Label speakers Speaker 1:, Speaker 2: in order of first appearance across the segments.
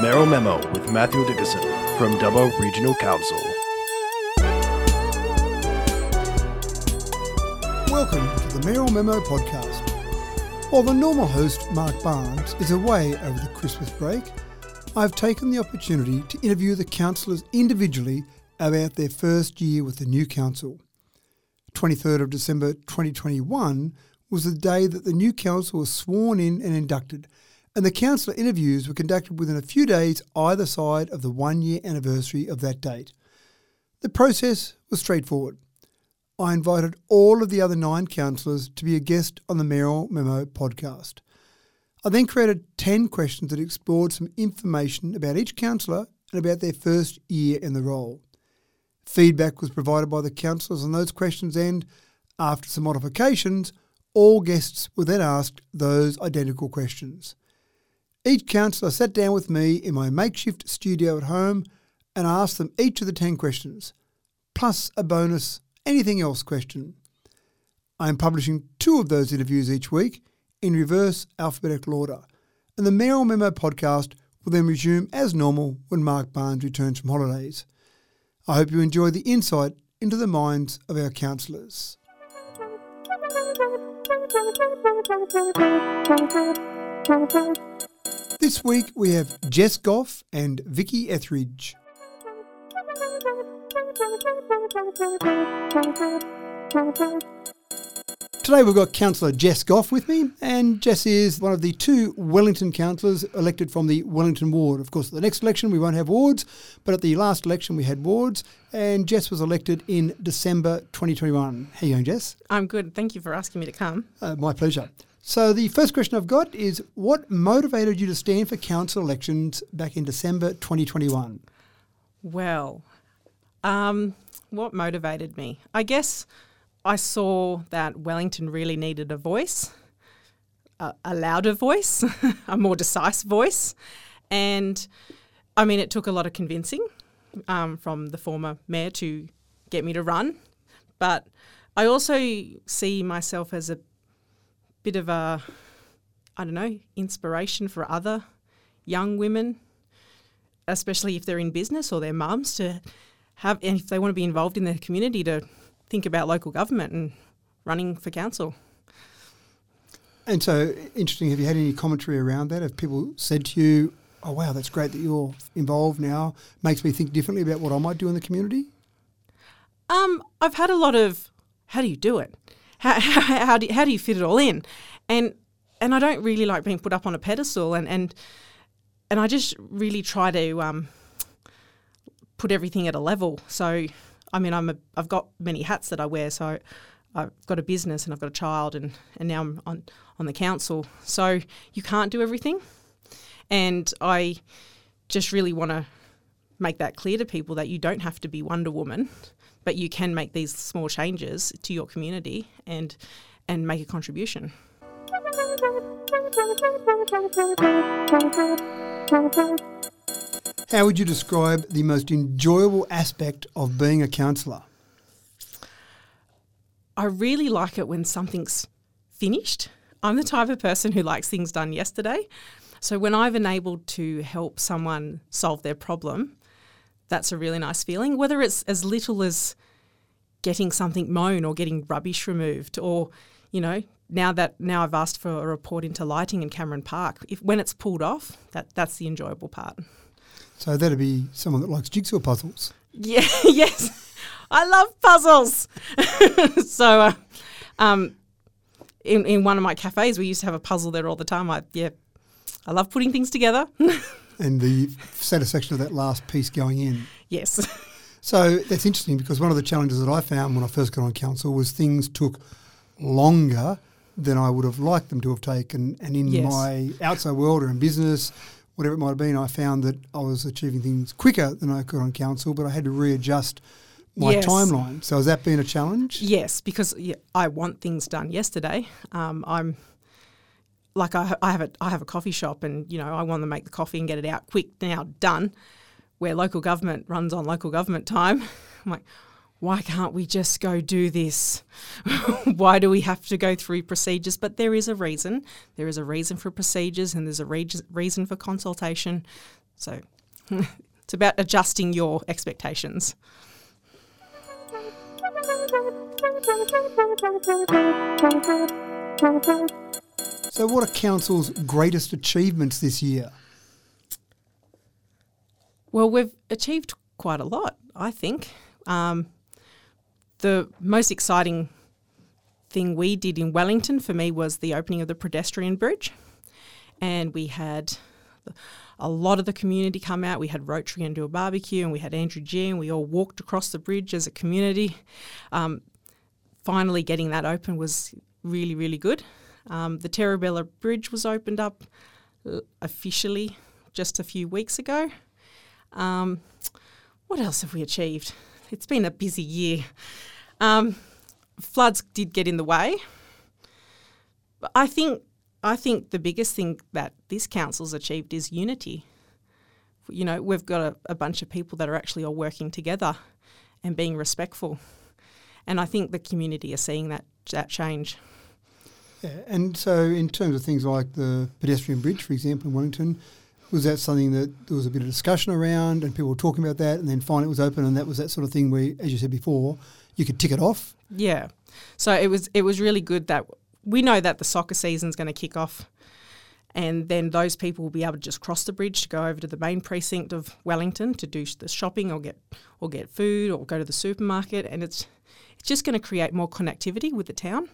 Speaker 1: Mayoral Memo with Mathew Dickerson from Dubbo Regional Council.
Speaker 2: Welcome to the Mayoral Memo podcast. While the normal host, Mark Barnes, is away over the Christmas break, I've taken the opportunity to interview the councillors individually about their first year with the new council. 23rd of December 2021 was the day that the new council was sworn in and inducted, and the councillor interviews were conducted within a few days either side of the one year anniversary of that date. The process was straightforward. I invited all of the other nine councillors to be a guest on the Mayoral Memo podcast. I then created 10 questions that explored some information about each councillor and about their first year in the role. Feedback was provided by the councillors on those questions, and after some modifications, all guests were then asked those identical questions. Each councillor sat down with me in my makeshift studio at home and I asked them each of the 10 questions, plus a bonus anything else question. I am publishing two of those interviews each week in reverse alphabetical order, and the Mayoral Memo podcast will then resume as normal when Mark Barnes returns from holidays. I hope you enjoy the insight into the minds of our councillors. This week we have Jess Gough and Vicki Etheridge. Today we've got Councillor Jess Gough with me, and Jess is one of the two Wellington councillors elected from the Wellington ward. Of course, at the next election we won't have wards, but at the last election we had wards, and Jess was elected in December 2021. How are you going, Jess?
Speaker 3: I'm good. Thank you for asking me to come.
Speaker 2: Uh, my pleasure. So the first question I've got is, what motivated you to stand for council elections back in December 2021?
Speaker 3: Well, um, what motivated me? I guess I saw that Wellington really needed a voice, a, a louder voice, a more decisive voice. And I mean, it took a lot of convincing um, from the former mayor to get me to run. But I also see myself as a bit of a, I don't know, inspiration for other young women, especially if they're in business or their mums, to have, and if they want to be involved in their community, to think about local government and running for council.
Speaker 2: And so, interesting, have you had any commentary around that? Have people said to you, oh, wow, that's great that you're involved now, makes me think differently about what I might do in the community?
Speaker 3: Um, I've had a lot of, how do you do it? How, how, how, do, you, how do you fit it all in? And and I don't really like being put up on a pedestal and, and, and I just really try to um, put everything at a level. So I mean, I'm a, I've got many hats that I wear. So I've got a business and I've got a child, and, and now I'm on, on the council. So you can't do everything. And I just really want to make that clear to people that you don't have to be Wonder Woman, but you can make these small changes to your community and and make a contribution.
Speaker 2: How would you describe the most enjoyable aspect of being a counsellor?
Speaker 3: I really like it when something's finished. I'm the type of person who likes things done yesterday. So when I've enabled to help someone solve their problem, that's a really nice feeling. Whether it's as little as getting something mown or getting rubbish removed or, you know, now that now I've asked for a report into lighting in Cameron Park, if when it's pulled off, that that's the enjoyable part.
Speaker 2: So that'd be someone that likes jigsaw puzzles.
Speaker 3: Yeah, yes. I love puzzles. so, uh, um, in, in one of my cafes, we used to have a puzzle there all the time. I, yeah, I love putting things together.
Speaker 2: and the satisfaction of that last piece going in.
Speaker 3: Yes.
Speaker 2: So that's interesting because one of the challenges that I found when I first got on council was things took longer than I would have liked them to have taken. And in
Speaker 3: Yes.
Speaker 2: my outside world or in business, whatever it might have been, I found that I was achieving things quicker than I could on council, but I had to readjust my
Speaker 3: Yes.
Speaker 2: timeline. So has that been a challenge?
Speaker 3: Yes, because I want things done yesterday. Um, I'm like I, I have a I have a coffee shop, and you know I want to make the coffee and get it out quick now done. Where local government runs on local government time, I'm like, why can't we just go do this? why do we have to go through procedures? But there is a reason. There is a reason for procedures, and there's a re- reason for consultation. So it's about adjusting your expectations.
Speaker 2: So, what are council's greatest achievements this year?
Speaker 3: Well, we've achieved quite a lot, I think. Um, the most exciting thing we did in Wellington for me was the opening of the pedestrian bridge. And we had a lot of the community come out. We had Rotary and do a barbecue, and we had Andrew G, and we all walked across the bridge as a community. Um, finally, getting that open was really, really good. Um, the Terrabella Bridge was opened up uh, officially just a few weeks ago. Um, what else have we achieved? It's been a busy year. Um, floods did get in the way. But I think I think the biggest thing that this council's achieved is unity. You know, we've got a, a bunch of people that are actually all working together and being respectful. And I think the community are seeing that that change.
Speaker 2: Yeah, and so in terms of things like the pedestrian bridge, for example, in Wellington, was that something that there was a bit of discussion around and people were talking about that and then finally it was open and that was that sort of thing where, as you said before, you could tick it off?
Speaker 3: Yeah. So it was it was really good that we know that the soccer season's going to kick off and then those people will be able to just cross the bridge to go over to the main precinct of Wellington to do the shopping or get or get food or go to the supermarket and it's it's just going to create more connectivity with the town.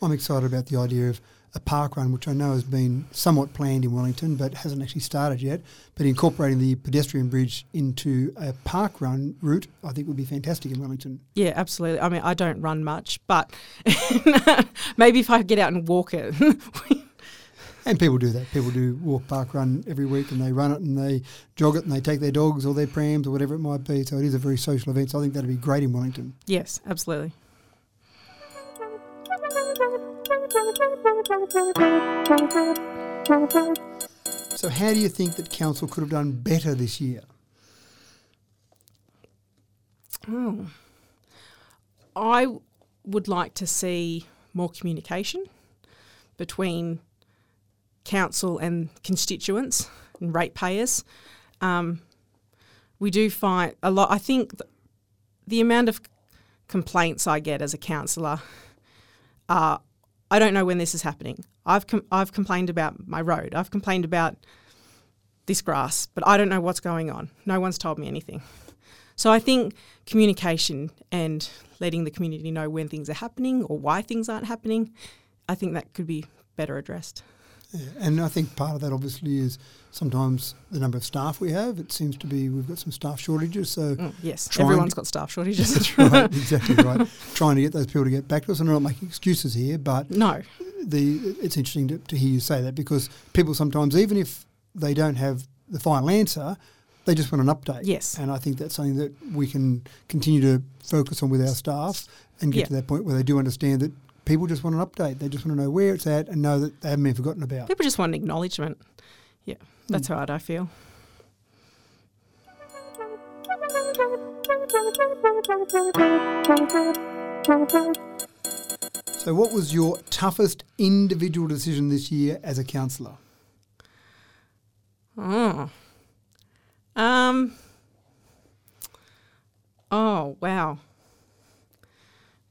Speaker 2: I'm excited about the idea of a park run, which I know has been somewhat planned in Wellington but hasn't actually started yet. But incorporating the pedestrian bridge into a park run route, I think would be fantastic in Wellington.
Speaker 3: Yeah, absolutely. I mean, I don't run much, but maybe if I get out and walk it.
Speaker 2: and people do that. People do walk park run every week and they run it and they jog it and they take their dogs or their prams or whatever it might be. So it is a very social event. So I think that'd be great in Wellington.
Speaker 3: Yes, absolutely.
Speaker 2: So, how do you think that council could have done better this year?
Speaker 3: Oh, I would like to see more communication between council and constituents and ratepayers. Um, we do find a lot. I think the amount of complaints I get as a councillor are I don't know when this is happening. I've com- I've complained about my road. I've complained about this grass, but I don't know what's going on. No one's told me anything. So I think communication and letting the community know when things are happening or why things aren't happening, I think that could be better addressed.
Speaker 2: Yeah, and I think part of that obviously is sometimes the number of staff we have. It seems to be we've got some staff shortages. So
Speaker 3: mm, yes, everyone's got staff shortages.
Speaker 2: That's right, exactly right. Trying to get those people to get back to us. And I'm not making excuses here, but
Speaker 3: no,
Speaker 2: the it's interesting to, to hear you say that because people sometimes, even if they don't have the final answer, they just want an update.
Speaker 3: Yes,
Speaker 2: and I think that's something that we can continue to focus on with our staff and get yeah. to that point where they do understand that people just want an update. They just want to know where it's at and know that they haven't been forgotten about.
Speaker 3: People just want an acknowledgement. Yeah, that's mm. how I feel.
Speaker 2: So, what was your toughest individual decision this year as a counsellor?
Speaker 3: Oh, um, oh wow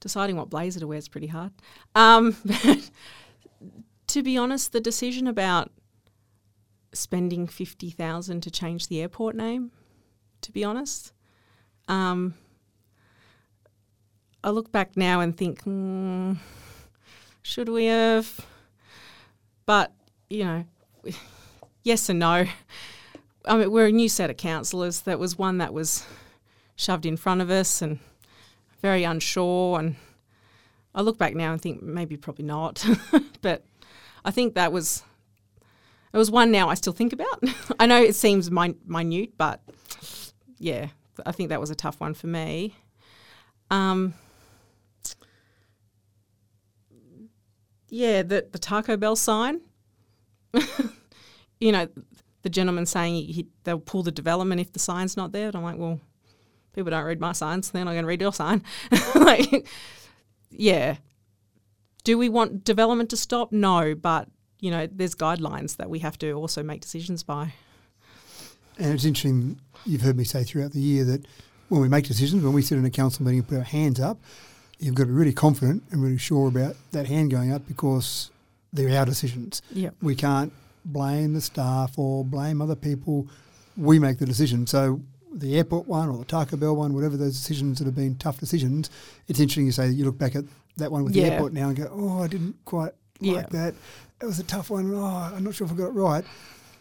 Speaker 3: deciding what blazer to wear is pretty hard. Um, to be honest, the decision about spending fifty thousand to change the airport name, to be honest, um, I look back now and think, mm, should we have? But you know, yes and no. I mean, we're a new set of councillors. That was one that was shoved in front of us, and very unsure. And I look back now and think maybe probably not. but I think that was it was one now I still think about. I know it seems min- minute, but yeah, I think that was a tough one for me. Um, yeah, the the Taco Bell sign. you know, the gentleman saying he, he, they'll pull the development if the sign's not there. And I'm like, well, people don't read my signs, they're not going to read your sign. like, yeah. Do we want development to stop? No, but you know, there's guidelines that we have to also make decisions by.
Speaker 2: And it's interesting, you've heard me say throughout the year that when we make decisions, when we sit in a council meeting and put our hands up, you've got to be really confident and really sure about that hand going up because they're our decisions.
Speaker 3: Yep.
Speaker 2: We can't blame the staff or blame other people. We make the decision. So the airport one or the Taco Bell one, whatever those decisions that have been tough decisions, it's interesting you say that you look back at that one with
Speaker 3: Yeah.
Speaker 2: the airport now and go, oh, I didn't quite
Speaker 3: Yeah.
Speaker 2: like that. It was a tough one. Oh, I'm not sure if I got it right.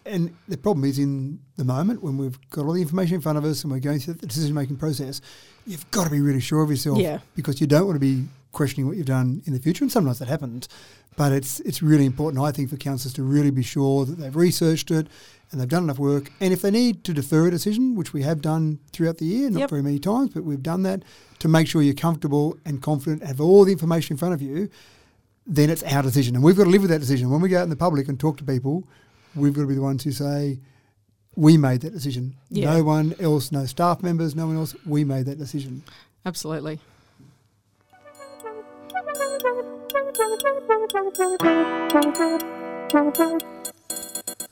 Speaker 2: And the problem is in the moment when we've got all the information in front of us and we're going through the decision making process, you've got to be really sure of yourself
Speaker 3: Yeah.
Speaker 2: because you don't want to be questioning what you've done in the future. And sometimes that happens. But it's it's really important, I think, for councillors to really be sure that they've researched it and they've done enough work. And if they need to defer a decision, which we have done throughout the year, not
Speaker 3: Yep.
Speaker 2: very many times, but we've done that to make sure you're comfortable and confident, have all the information in front of you, then it's our decision. And we've got to live with that decision. When we go out in the public and talk to people, we've got to be the ones who say, we made that decision.
Speaker 3: Yeah.
Speaker 2: No one else, no staff members, no one else, we made that decision.
Speaker 3: Absolutely.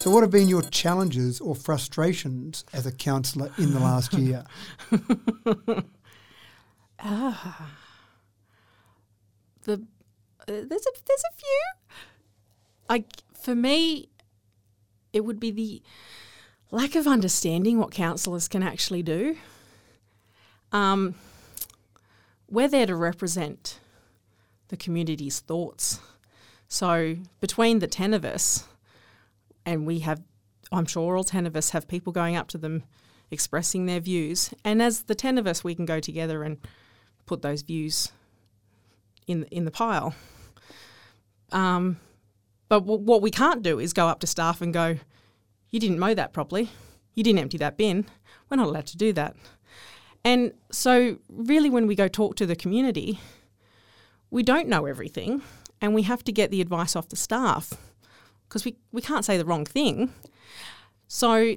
Speaker 2: So, what have been your challenges or frustrations as a councillor in the last year?
Speaker 3: the uh, there's a there's a few. I for me, it would be the lack of understanding what councillors can actually do. Um, we're there to represent the community's thoughts. So between the ten of us, and we have, I'm sure all ten of us have people going up to them, expressing their views, and as the ten of us, we can go together and put those views in in the pile. Um, but w- what we can't do is go up to staff and go, "You didn't mow that properly. You didn't empty that bin." We're not allowed to do that. And so, really, when we go talk to the community, we don't know everything, and we have to get the advice off the staff because we, we can't say the wrong thing. So,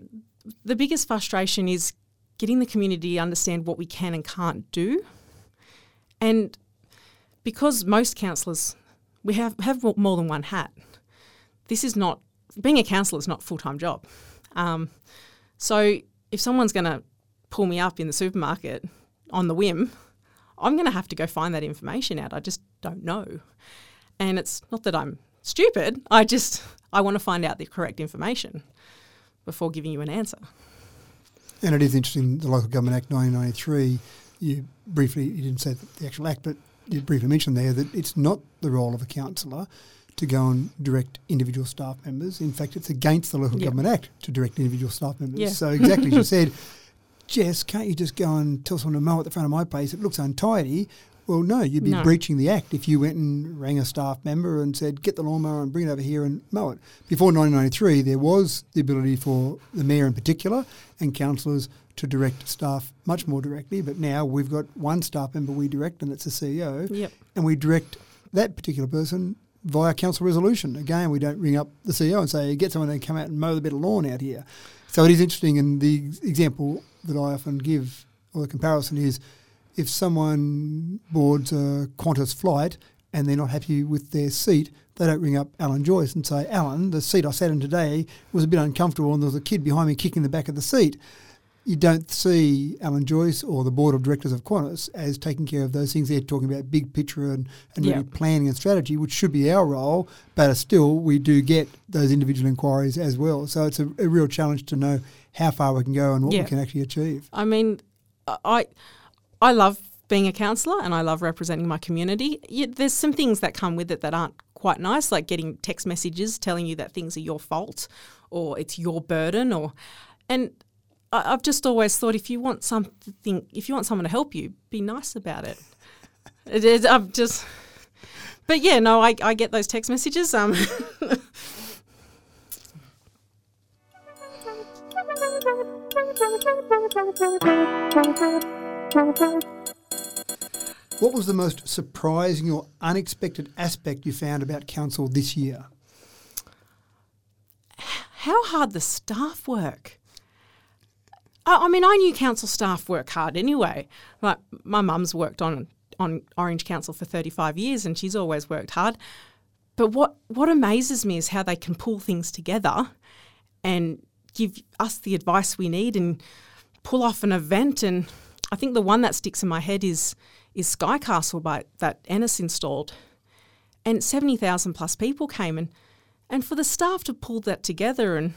Speaker 3: the biggest frustration is getting the community to understand what we can and can't do. And because most councillors, we have, have more than one hat. This is not, being a councillor is not a full time job. Um, so if someone's going to pull me up in the supermarket on the whim, I'm going to have to go find that information out. I just don't know. And it's not that I'm stupid, I just, I want to find out the correct information before giving you an answer.
Speaker 2: And it is interesting, the Local Government Act 1993, you briefly, you didn't say the actual act, but you briefly mentioned there that it's not the role of a councillor to go and direct individual staff members. In fact, it's against the Local
Speaker 3: Yeah.
Speaker 2: Government Act to direct individual staff members.
Speaker 3: Yeah.
Speaker 2: So exactly as you said, Jess, can't you just go and tell someone to mow at the front of my place? It looks untidy. Well, no, you'd be
Speaker 3: No.
Speaker 2: breaching the act if you went and rang a staff member and said, get the lawnmower and bring it over here and mow it. Before 1993, there was the ability for the mayor in particular and councillors to direct staff much more directly, but now we've got one staff member we direct, and it's the CEO,
Speaker 3: Yep.
Speaker 2: and we direct that particular person via council resolution. Again, we don't ring up the CEO and say, get someone to come out and mow the bit of lawn out here. So it is interesting, and the example that I often give, or the comparison is, if someone boards a Qantas flight and they're not happy with their seat, they don't ring up Alan Joyce and say, Alan, the seat I sat in today was a bit uncomfortable and there was a kid behind me kicking the back of the seat. You don't see Alan Joyce or the board of directors of Qantas as taking care of those things. They're talking about big picture and, and really planning and strategy, which should be our role, but still we do get those individual inquiries as well. So it's a, a real challenge to know how far we can go and what
Speaker 3: Yeah.
Speaker 2: we can actually achieve.
Speaker 3: I mean, I I love being a counsellor and I love representing my community. There's some things that come with it that aren't quite nice, like getting text messages telling you that things are your fault or it's your burden, or and I, I've just always thought if you want something, if you want someone to help you, be nice about it. it is, I'm just. But yeah, no, I, I get those text messages. Um,
Speaker 2: What was the most surprising or unexpected aspect you found about council this year?
Speaker 3: how hard the staff work. I, mean, I knew council staff work hard anyway. Like my mum's worked on on Orange Council for thirty five years, and she's always worked hard. But what what amazes me is how they can pull things together and give us the advice we need and pull off an event. And I think the one that sticks in my head is is Sky Castle by, that Ennis installed, and seventy thousand plus people came and and for the staff to pull that together and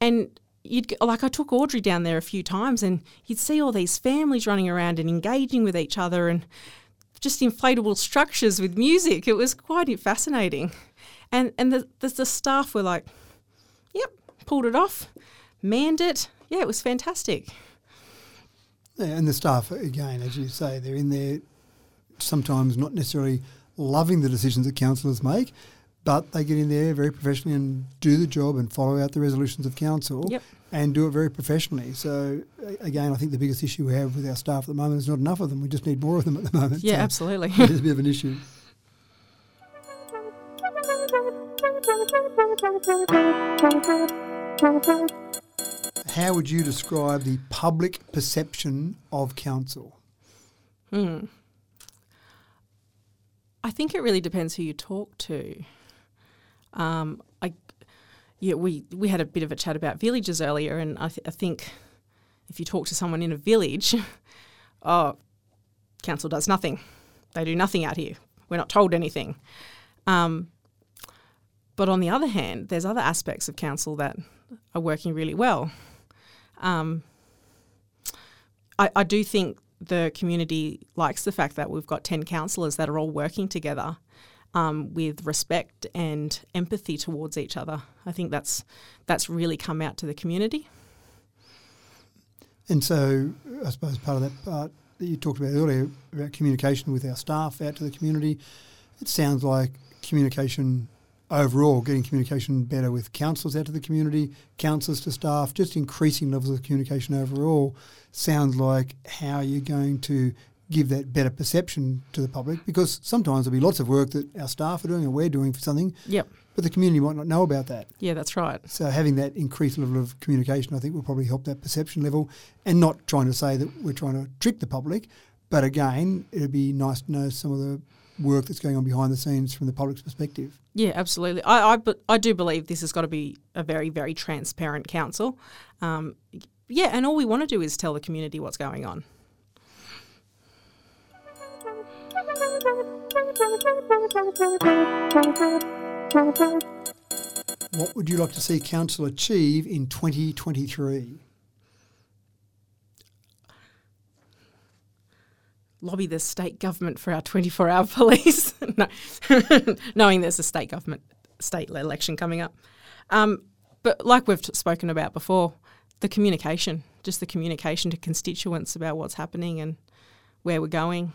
Speaker 3: and you'd like I took Audrey down there a few times and you'd see all these families running around and engaging with each other and just inflatable structures with music. It was quite fascinating. And and the, the, the staff were like, "Yep, pulled it off, manned it. Yeah, it was fantastic."
Speaker 2: Yeah, and the staff again, as you say, they're in there sometimes not necessarily loving the decisions that councillors make, but they get in there very professionally and do the job and follow out the resolutions of council
Speaker 3: Yep.
Speaker 2: and do it very professionally. So again, I think the biggest issue we have with our staff at the moment is not enough of them. We just need more of them at the moment.
Speaker 3: Yeah,
Speaker 2: So
Speaker 3: absolutely.
Speaker 2: it is a bit of an issue. How would you describe the public perception of council?
Speaker 3: Hmm. I think it really depends who you talk to. Um, I, yeah, we we had a bit of a chat about villages earlier, and I, th- I think if you talk to someone in a village, oh, council does nothing. They do nothing out here. We're not told anything. Um, but on the other hand, there's other aspects of council that are working really well. Um, I, I do think the community likes the fact that we've got 10 councillors that are all working together um, with respect and empathy towards each other. I think that's that's really come out to the community.
Speaker 2: And so, I suppose part of that part that you talked about earlier about communication with our staff out to the community, it sounds like communication overall, getting communication better with councillors out to the community, councillors to staff, just increasing levels of communication overall sounds like how you're going to give that better perception to the public because sometimes there'll be lots of work that our staff are doing or we're doing for something,
Speaker 3: Yep.
Speaker 2: but the community might not know about that.
Speaker 3: Yeah, that's right.
Speaker 2: So having that increased level of communication, I think, will probably help that perception level, and not trying to say that we're trying to trick the public, but again, it'd be nice to know some of the work that's going on behind the scenes from the public's perspective.
Speaker 3: Yeah, absolutely. I, I, I do believe this has got to be a very, very transparent council. Um, yeah, and all we want to do is tell the community what's going on.
Speaker 2: What would you like to see council achieve in 2023?
Speaker 3: Lobby the state government for our 24 hour police. no, knowing there's a state government, state election coming up. Um, but like we've spoken about before, the communication, just the communication to constituents about what's happening and where we're going.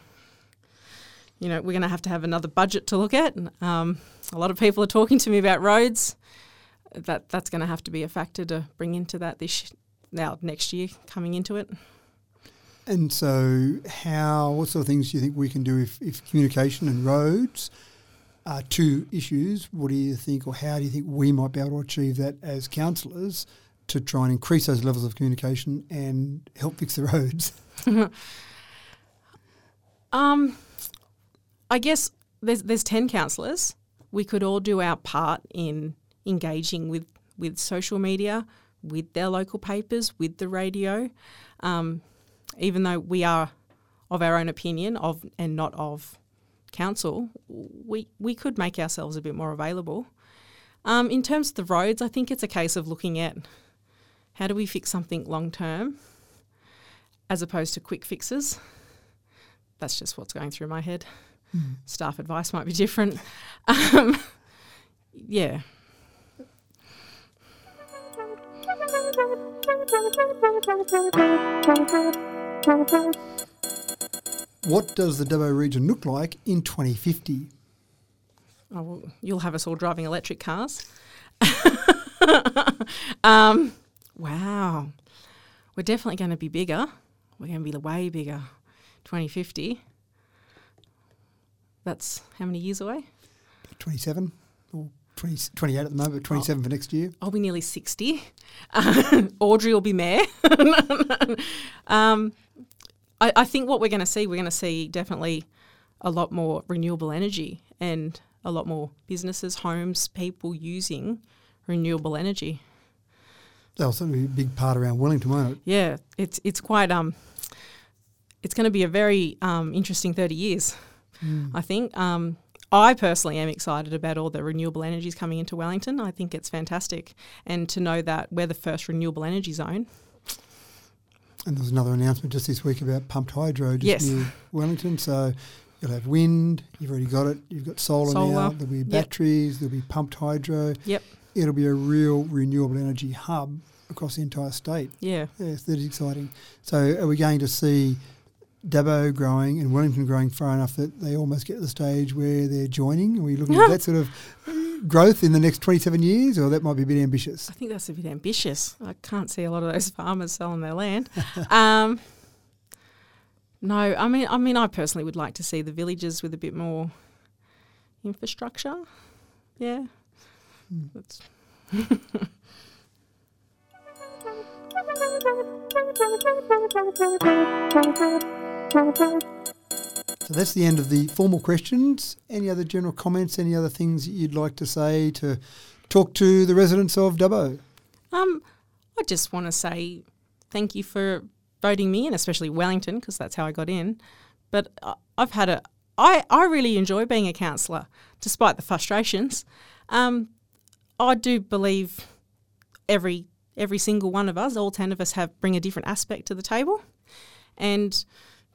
Speaker 3: You know, we're going to have to have another budget to look at. Um, a lot of people are talking to me about roads. That that's going to have to be a factor to bring into that this now next year coming into it.
Speaker 2: And so, how what sort of things do you think we can do if, if communication and roads are two issues? What do you think, or how do you think we might be able to achieve that as councillors to try and increase those levels of communication and help fix the roads?
Speaker 3: Um, I guess there's there's ten councillors. We could all do our part in engaging with with social media, with their local papers, with the radio. Um, even though we are of our own opinion of and not of council, we we could make ourselves a bit more available. Um, in terms of the roads, I think it's a case of looking at how do we fix something long term, as opposed to quick fixes that's just what's going through my head. Staff advice might be different. Um, yeah.
Speaker 2: What does the Dubbo region look like in 2050?
Speaker 3: Oh, well, you'll have us all driving electric cars. um, wow. We're definitely going to be bigger. We're going to be way bigger. 2050. That's how many years away?
Speaker 2: 27 or 20, 28 at the moment, but 27 for next year.
Speaker 3: I'll be nearly 60. Audrey will be mayor. um, I, I think what we're going to see, we're going to see definitely a lot more renewable energy and a lot more businesses, homes, people using renewable energy.
Speaker 2: That'll certainly be a big part around Wellington, won't it?
Speaker 3: Yeah, it's it's quite um, it's going to be a very um, interesting thirty years. I think. Um, I personally am excited about all the renewable energies coming into Wellington. I think it's fantastic, and to know that we're the first renewable energy zone.
Speaker 2: And there's another announcement just this week about pumped hydro just
Speaker 3: Yes.
Speaker 2: near Wellington. So you'll have wind, you've already got it, you've got solar, now,
Speaker 3: Solar,
Speaker 2: there'll be
Speaker 3: yep.
Speaker 2: batteries, there'll be pumped hydro.
Speaker 3: Yep.
Speaker 2: It'll be a real renewable energy hub across the entire state.
Speaker 3: Yeah.
Speaker 2: Yes, that is exciting. So are we going to see Dubbo growing and Wellington growing far enough that they almost get to the stage where they're joining? Are we looking at that sort of growth in the next 27 years or that might be a bit ambitious?
Speaker 3: I think that's a bit ambitious. I can't see a lot of those farmers selling their land. um, no, I mean, I mean, I personally would like to see the villages with a bit more infrastructure. Yeah, that's
Speaker 2: So that's the end of the formal questions. Any other general comments? Any other things you'd like to say to talk to the residents of Dubbo?
Speaker 3: Um, I just want to say thank you for voting me in, especially Wellington, because that's how I got in. But I- I've had a, I, I really enjoy being a councillor, despite the frustrations. Um, I do believe every every single one of us, all ten of us, have bring a different aspect to the table, and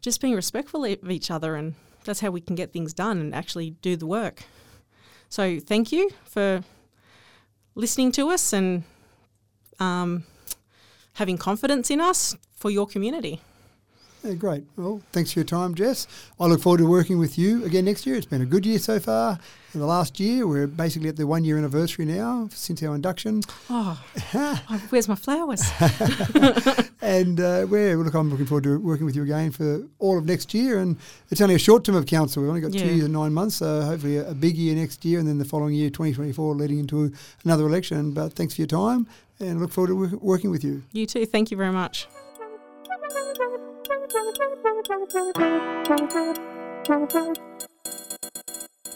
Speaker 3: just being respectful of each other, and that's how we can get things done and actually do the work. So thank you for listening to us and um, having confidence in us for your community.
Speaker 2: Yeah, great. Well, thanks for your time, Jess. I look forward to working with you again next year. It's been a good year so far. In the last year, we're basically at the one year anniversary now since our induction.
Speaker 3: Oh, where's my flowers?
Speaker 2: And uh, we're, look, I'm looking forward to working with you again for all of next year. And it's only a short term of council. We've only got two years and nine months, so hopefully a, a big year next year, and then the following year, 2024, leading into another election. But thanks for your time, and look forward to work, working with you.
Speaker 3: You too. Thank you very much.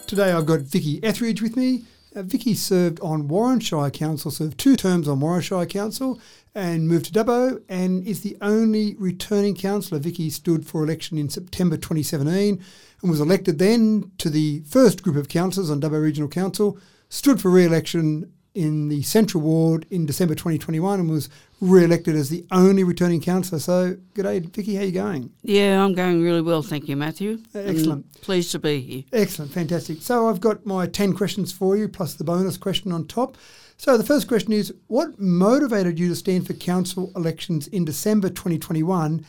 Speaker 2: Today I've got Vicki Etheridge with me. Uh, Vicki served on Warren Shire Council, served two terms on Warren Shire Council and moved to Dubbo and is the only returning councillor. Vicki stood for election in September 2017 and was elected then to the first group of councillors on Dubbo Regional Council, stood for re-election in the Central Ward in December 2021 and was re-elected as the only returning councillor. So, good day, Vicki, how are you going?
Speaker 4: Yeah, I'm going really well, thank you, Mathew.
Speaker 2: Uh, excellent.
Speaker 4: pleased to be here.
Speaker 2: Excellent, fantastic. So I've got my 10 questions for you, plus the bonus question on top. So the first question is What motivated you to stand for council elections in December 2021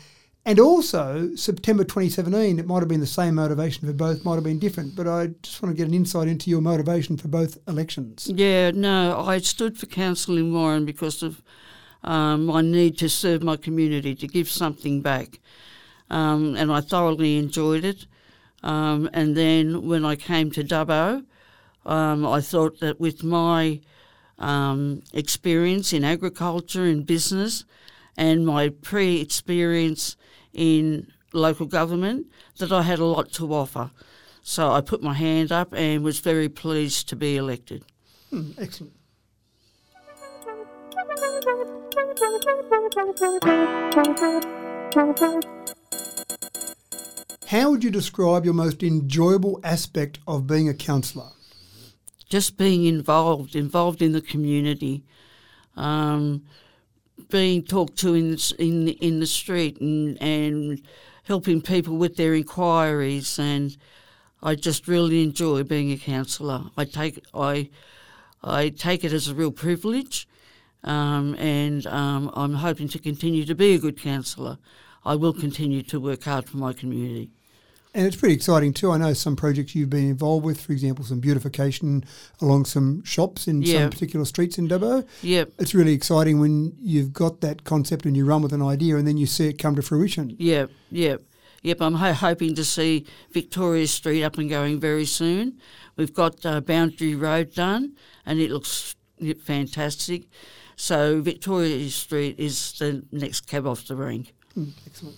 Speaker 2: and also September 2017? It might have been the same motivation for both, might have been different, but I just want to get an insight into your motivation for both elections.
Speaker 4: Yeah, no, I stood for council in Warren because of um, my need to serve my community, to give something back. Um, and I thoroughly enjoyed it. Um, and then when I came to Dubbo, um, I thought that with my um, experience in agriculture and business and my pre experience in local government, that I had a lot to offer. So I put my hand up and was very pleased to be elected.
Speaker 2: Hmm, excellent. How would you describe your most enjoyable aspect of being a councillor?
Speaker 4: just being involved, involved in the community, um, being talked to in in in the street, and and helping people with their inquiries, and I just really enjoy being a counsellor. I take I I take it as a real privilege, um, and um, I'm hoping to continue to be a good counsellor. I will continue to work hard for my community.
Speaker 2: And it's pretty exciting too. I know some projects you've been involved with, for example, some beautification along some shops in
Speaker 4: Yeah.
Speaker 2: some particular streets in Dubbo.
Speaker 4: Yep.
Speaker 2: It's really exciting when you've got that concept and you run with an idea and then you see it come to fruition.
Speaker 4: Yep, yep, yep. I'm ho- hoping to see Victoria Street up and going very soon. We've got uh, Boundary Road done, and it looks fantastic. So Victoria Street is the next cab off the rank.
Speaker 2: Mm, excellent.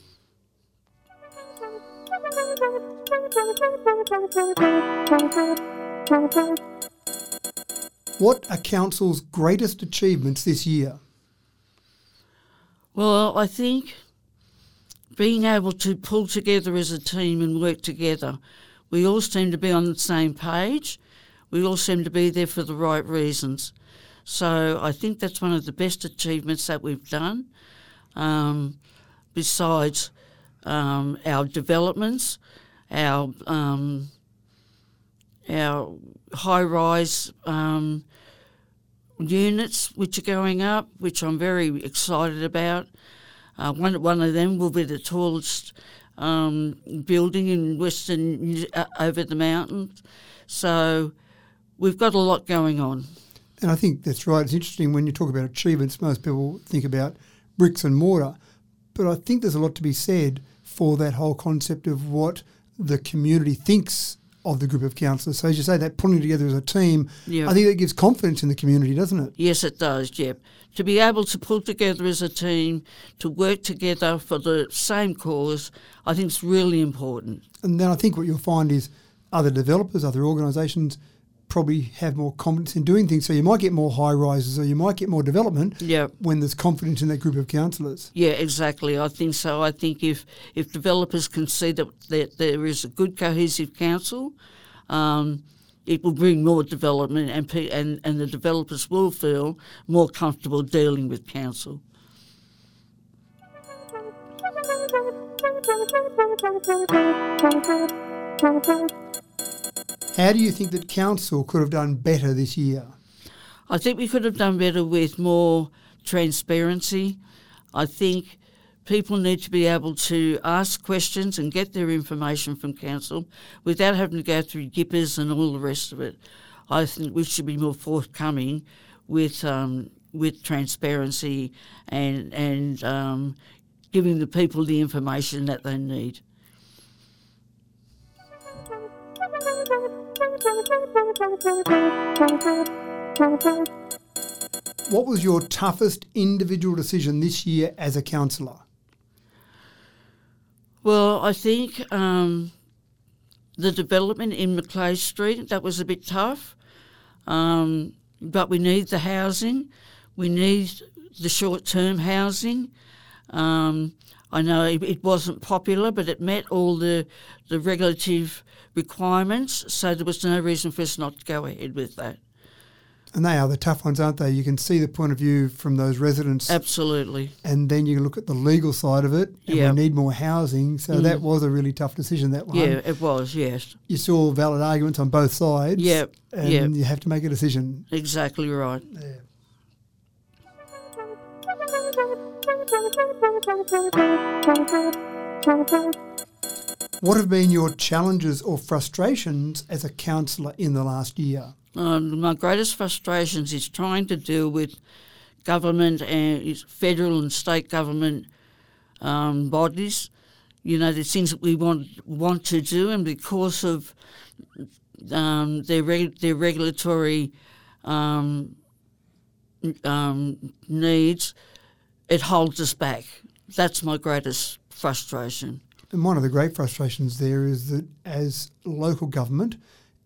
Speaker 2: What are council's greatest achievements this year?
Speaker 4: Well, I think being able to pull together as a team and work together, we all seem to be on the same page. We all seem to be there for the right reasons. So I think that's one of the best achievements that we've done. Um, besides um, our developments, our um, our high rise um, units which are going up, which I'm very excited about. Uh, one one of them will be the tallest um, building in Western uh, over the mountains. So we've got a lot going on.
Speaker 2: And I think that's right. It's interesting when you talk about achievements, most people think about bricks and mortar. But I think there's a lot to be said for that whole concept of what the community thinks of the group of councillors. So as you say, that pulling together as a team,
Speaker 4: Yeah.
Speaker 2: I think that gives confidence in the community, doesn't it?
Speaker 4: Yes, it does, Jeb. To be able to pull together as a team, to work together for the same cause, I think is really important.
Speaker 2: And then I think what you'll find is other developers, other organisations probably have more confidence in doing things. So you might get more high rises or you might get more development
Speaker 4: Yeah.
Speaker 2: when there's confidence in that group of councillors.
Speaker 4: Yeah, exactly. I think so. I think if, if developers can see that, that there is a good cohesive council, um, it will bring more development and, pe- and and the developers will feel more comfortable dealing with council.
Speaker 2: How do you think that council could have done better this year?
Speaker 4: I think we could have done better with more transparency. I think people need to be able to ask questions and get their information from council without having to go through GIPAs and all the rest of it. I think we should be more forthcoming with um, with transparency and and um, giving the people the information that they need.
Speaker 2: What was your toughest individual decision this year as a councillor?
Speaker 4: Well, I think um, the development in Macleay Street that was a bit tough, um, but we need the housing. We need the short-term housing. Um, I know it, it wasn't popular, but it met all the the regulative requirements, so there was no reason for us not to go ahead with that.
Speaker 2: And they are the tough ones, aren't they? You can see the point of view from those residents,
Speaker 4: Absolutely.
Speaker 2: and then you look at the legal side of it. And
Speaker 4: Yeah.
Speaker 2: we need more housing, so
Speaker 4: Mm.
Speaker 2: that was a really tough decision. That one.
Speaker 4: Yeah, it was. Yes,
Speaker 2: You saw valid arguments on both sides.
Speaker 4: Yep,
Speaker 2: And
Speaker 4: yep.
Speaker 2: you have to make a decision.
Speaker 4: exactly right.
Speaker 2: Yeah. What have been your challenges or frustrations as a councillor in the last year?
Speaker 4: Um, my greatest frustrations is trying to deal with government and federal and state government um, bodies. You know, the things that we want want to do, and because of um, their reg- their regulatory um, um, needs, it holds us back. That's my greatest frustration.
Speaker 2: And one of the great frustrations there is that as local government,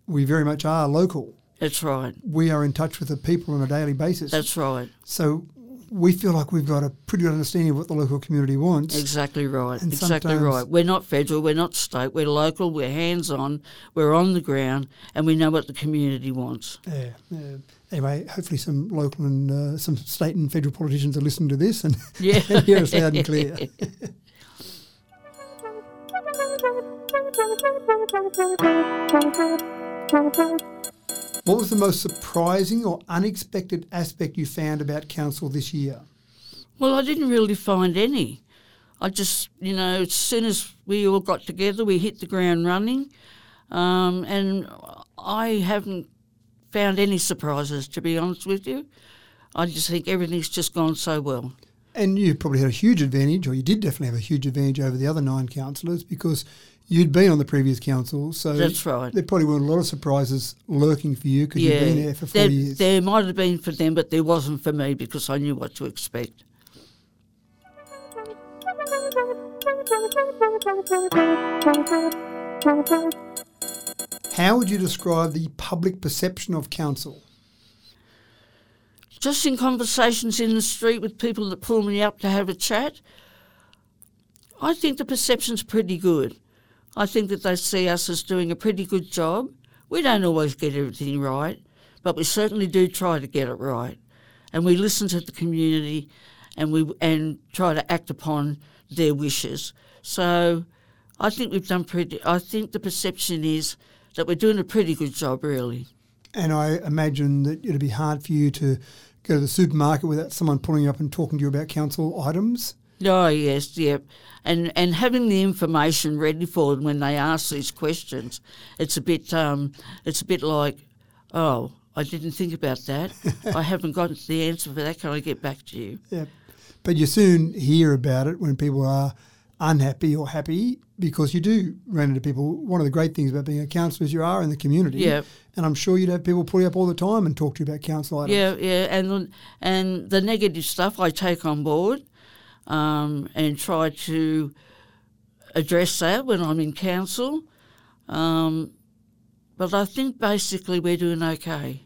Speaker 2: we very much are local.
Speaker 4: That's right.
Speaker 2: We are in touch with the people on a daily basis.
Speaker 4: That's right.
Speaker 2: so we feel like we've got a pretty good understanding of what the local community wants.
Speaker 4: Exactly right.
Speaker 2: And
Speaker 4: exactly right. We're not federal, we're not state, we're local, we're hands on, we're on the ground, and we know what the community wants.
Speaker 2: Yeah, yeah. Anyway, hopefully some local and uh, some state and federal politicians are listening to this and,
Speaker 4: Yeah.
Speaker 2: and hear us loud and clear. What was the most surprising or unexpected aspect you found about council this year?
Speaker 4: Well, I didn't really find any. I just, you know, as soon as we all got together, we hit the ground running, um, and I haven't found any surprises, to be honest with you. I just think everything's just gone so well.
Speaker 2: And you probably had a huge advantage, or you did definitely have a huge advantage over the other nine councillors because you'd been on the previous council. So
Speaker 4: That's right.
Speaker 2: there probably weren't a lot of surprises lurking for you because you've been there for four
Speaker 4: there,
Speaker 2: years.
Speaker 4: there might have been for them, but there wasn't for me because I knew what to expect.
Speaker 2: How would you describe the public perception of council?
Speaker 4: just in conversations in the street with people that pull me up to have a chat, I think the perception's pretty good. I think that they see us as doing a pretty good job. We don't always get everything right, but we certainly do try to get it right. And we listen to the community and we and try to act upon their wishes. So I think we've done pretty I think the perception is that we're doing a pretty good job really.
Speaker 2: And I imagine that it'd be hard for you to go to the supermarket without someone pulling you up and talking to you about council items.
Speaker 4: Oh yes, yep. And and having the information ready for them when they ask these questions, it's a bit um, it's a bit like, oh, I didn't think about that. I haven't got the answer for that. Can I get back to you?
Speaker 2: Yeah. But you soon hear about it when people are unhappy or happy because you do run into people. One of the great things about being a councillor is you are in the community.
Speaker 4: Yeah.
Speaker 2: And I'm sure you'd have people pull you up all the time and talk to you about council items.
Speaker 4: Yeah, yeah, and the- and the negative stuff I take on board, um, and try to address that when I'm in council. Um, but I think basically we're doing okay.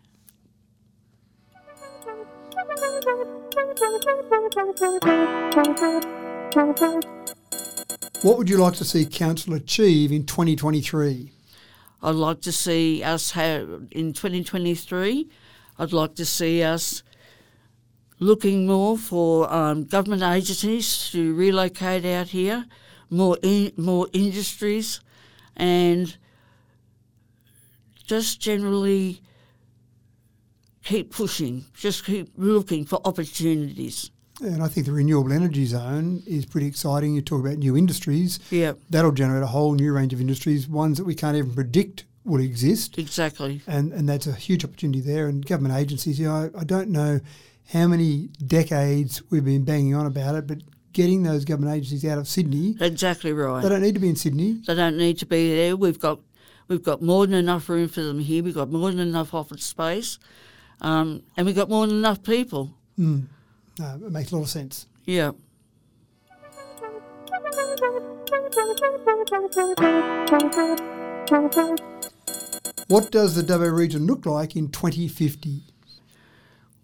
Speaker 2: What would you like to see council achieve in 2023?
Speaker 4: I'd like to see us have in 2023. I'd like to see us looking more for um, government agencies to relocate out here, more in, more industries, and just generally keep pushing. Just keep looking for opportunities.
Speaker 2: And I think the renewable energy zone is pretty exciting. You talk about new industries.
Speaker 4: Yeah,
Speaker 2: That'll generate a whole new range of industries, ones that we can't even predict will exist.
Speaker 4: exactly.
Speaker 2: And, and that's a huge opportunity there. And government agencies, you know, I, I don't know how many decades we've been banging on about it, but getting those government agencies out of Sydney,
Speaker 4: Exactly right.
Speaker 2: they don't need to be in Sydney.
Speaker 4: They don't need to be there. We've got we've got more than enough room for them here. We've got more than enough office space, um, and we've got more than enough people.
Speaker 2: No, it makes a lot of sense.
Speaker 4: Yeah.
Speaker 2: What does the Dubbo region look like in 2050?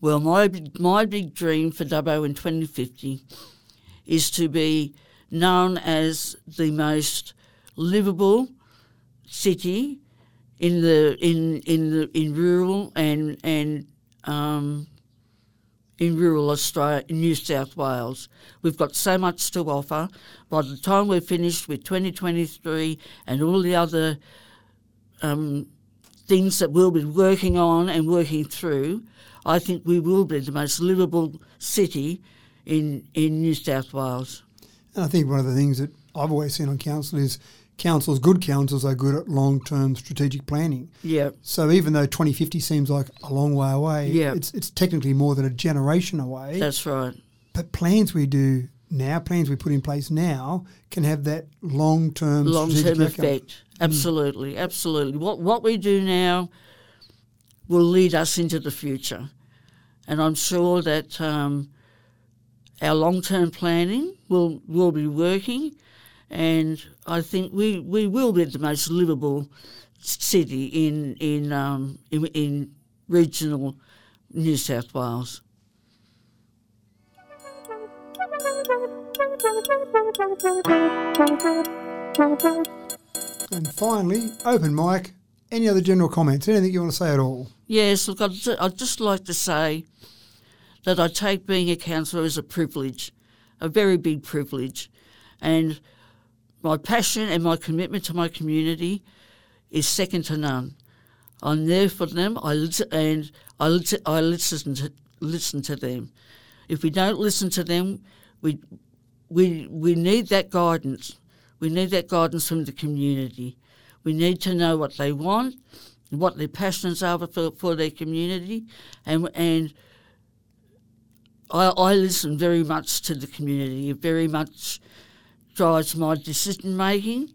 Speaker 4: Well, my big- my big dream for Dubbo in 2050 is to be known as the most livable city in the in in the in rural and and um, in rural Australia, in New South Wales. We've got so much to offer. By the time we're finished with 2023 and all the other um, things that we'll be working on and working through, I think we will be the most livable city in, in New South Wales.
Speaker 2: And I think one of the things that I've always seen on council is councils, good councils, are good at long-term strategic planning.
Speaker 4: Yeah,
Speaker 2: So even though 2050 seems like a long way away,
Speaker 4: Yeah.
Speaker 2: it's it's technically more than a generation away.
Speaker 4: that's right.
Speaker 2: but plans we do now, plans we put in place now, can have that long-term
Speaker 4: Long
Speaker 2: strategic
Speaker 4: term effect. Absolutely, absolutely. What what we do now will lead us into the future, and I'm sure that um, our long term planning will will be working, and I think we, we will be the most livable city in in um, in, in regional New South Wales.
Speaker 2: And finally, open mic. Any other general comments? Anything you want to say at all?
Speaker 4: Yes, look, I'd, I'd just like to say that I take being a councillor as a privilege, a very big privilege. And my passion and my commitment to my community is second to none. I'm there for them, I lis- and I, lis- I listen, to, listen to them. If we don't listen to them, we, we, we need that guidance. We need that guidance from the community. We need to know what they want, what their passions are for, for their community, and and I, I listen very much to the community. Very much my decision making,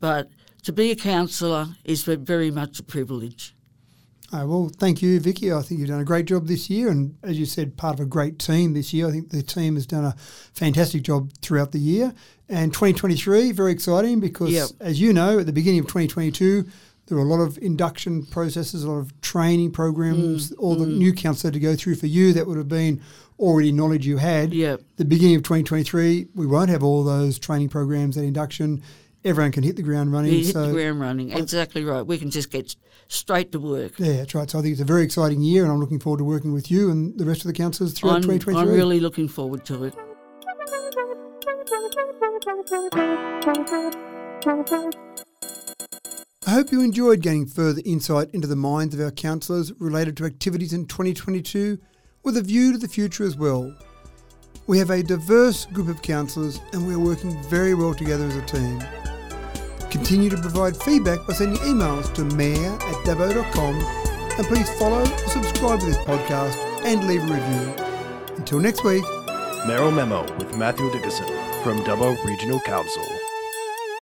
Speaker 4: but to be a councillor is very much a privilege.
Speaker 2: Uh, well, thank you, Vicki. I think you've done a great job this year, and as you said, part of a great team this year. I think the team has done a fantastic job throughout the year. And 2023, very exciting because,
Speaker 4: Yep.
Speaker 2: as you know, at the beginning of 2022, There were a lot of induction processes, a lot of training programs, mm, all the mm. new councillor to go through for you. That would have been already knowledge you had.
Speaker 4: Yep.
Speaker 2: The beginning of 2023, we won't have all those training programs, that induction. Everyone can hit the ground running.
Speaker 4: You hit
Speaker 2: so
Speaker 4: the ground running. Exactly right. We can just get straight to work.
Speaker 2: yeah, that's right. So I think it's a very exciting year, and I'm looking forward to working with you and the rest of the councillors throughout
Speaker 4: I'm,
Speaker 2: 2023.
Speaker 4: I'm really looking forward to it.
Speaker 2: I hope you enjoyed gaining further insight into the minds of our councillors related to activities in 2022 with a view to the future as well. We have a diverse group of councillors and we are working very well together as a team. Continue to provide feedback by sending emails to mayor at dubbo.com and please follow or subscribe to this podcast and leave a review. Until next week,
Speaker 1: Mayoral Memo with Mathew Dickerson from Dubbo Regional Council.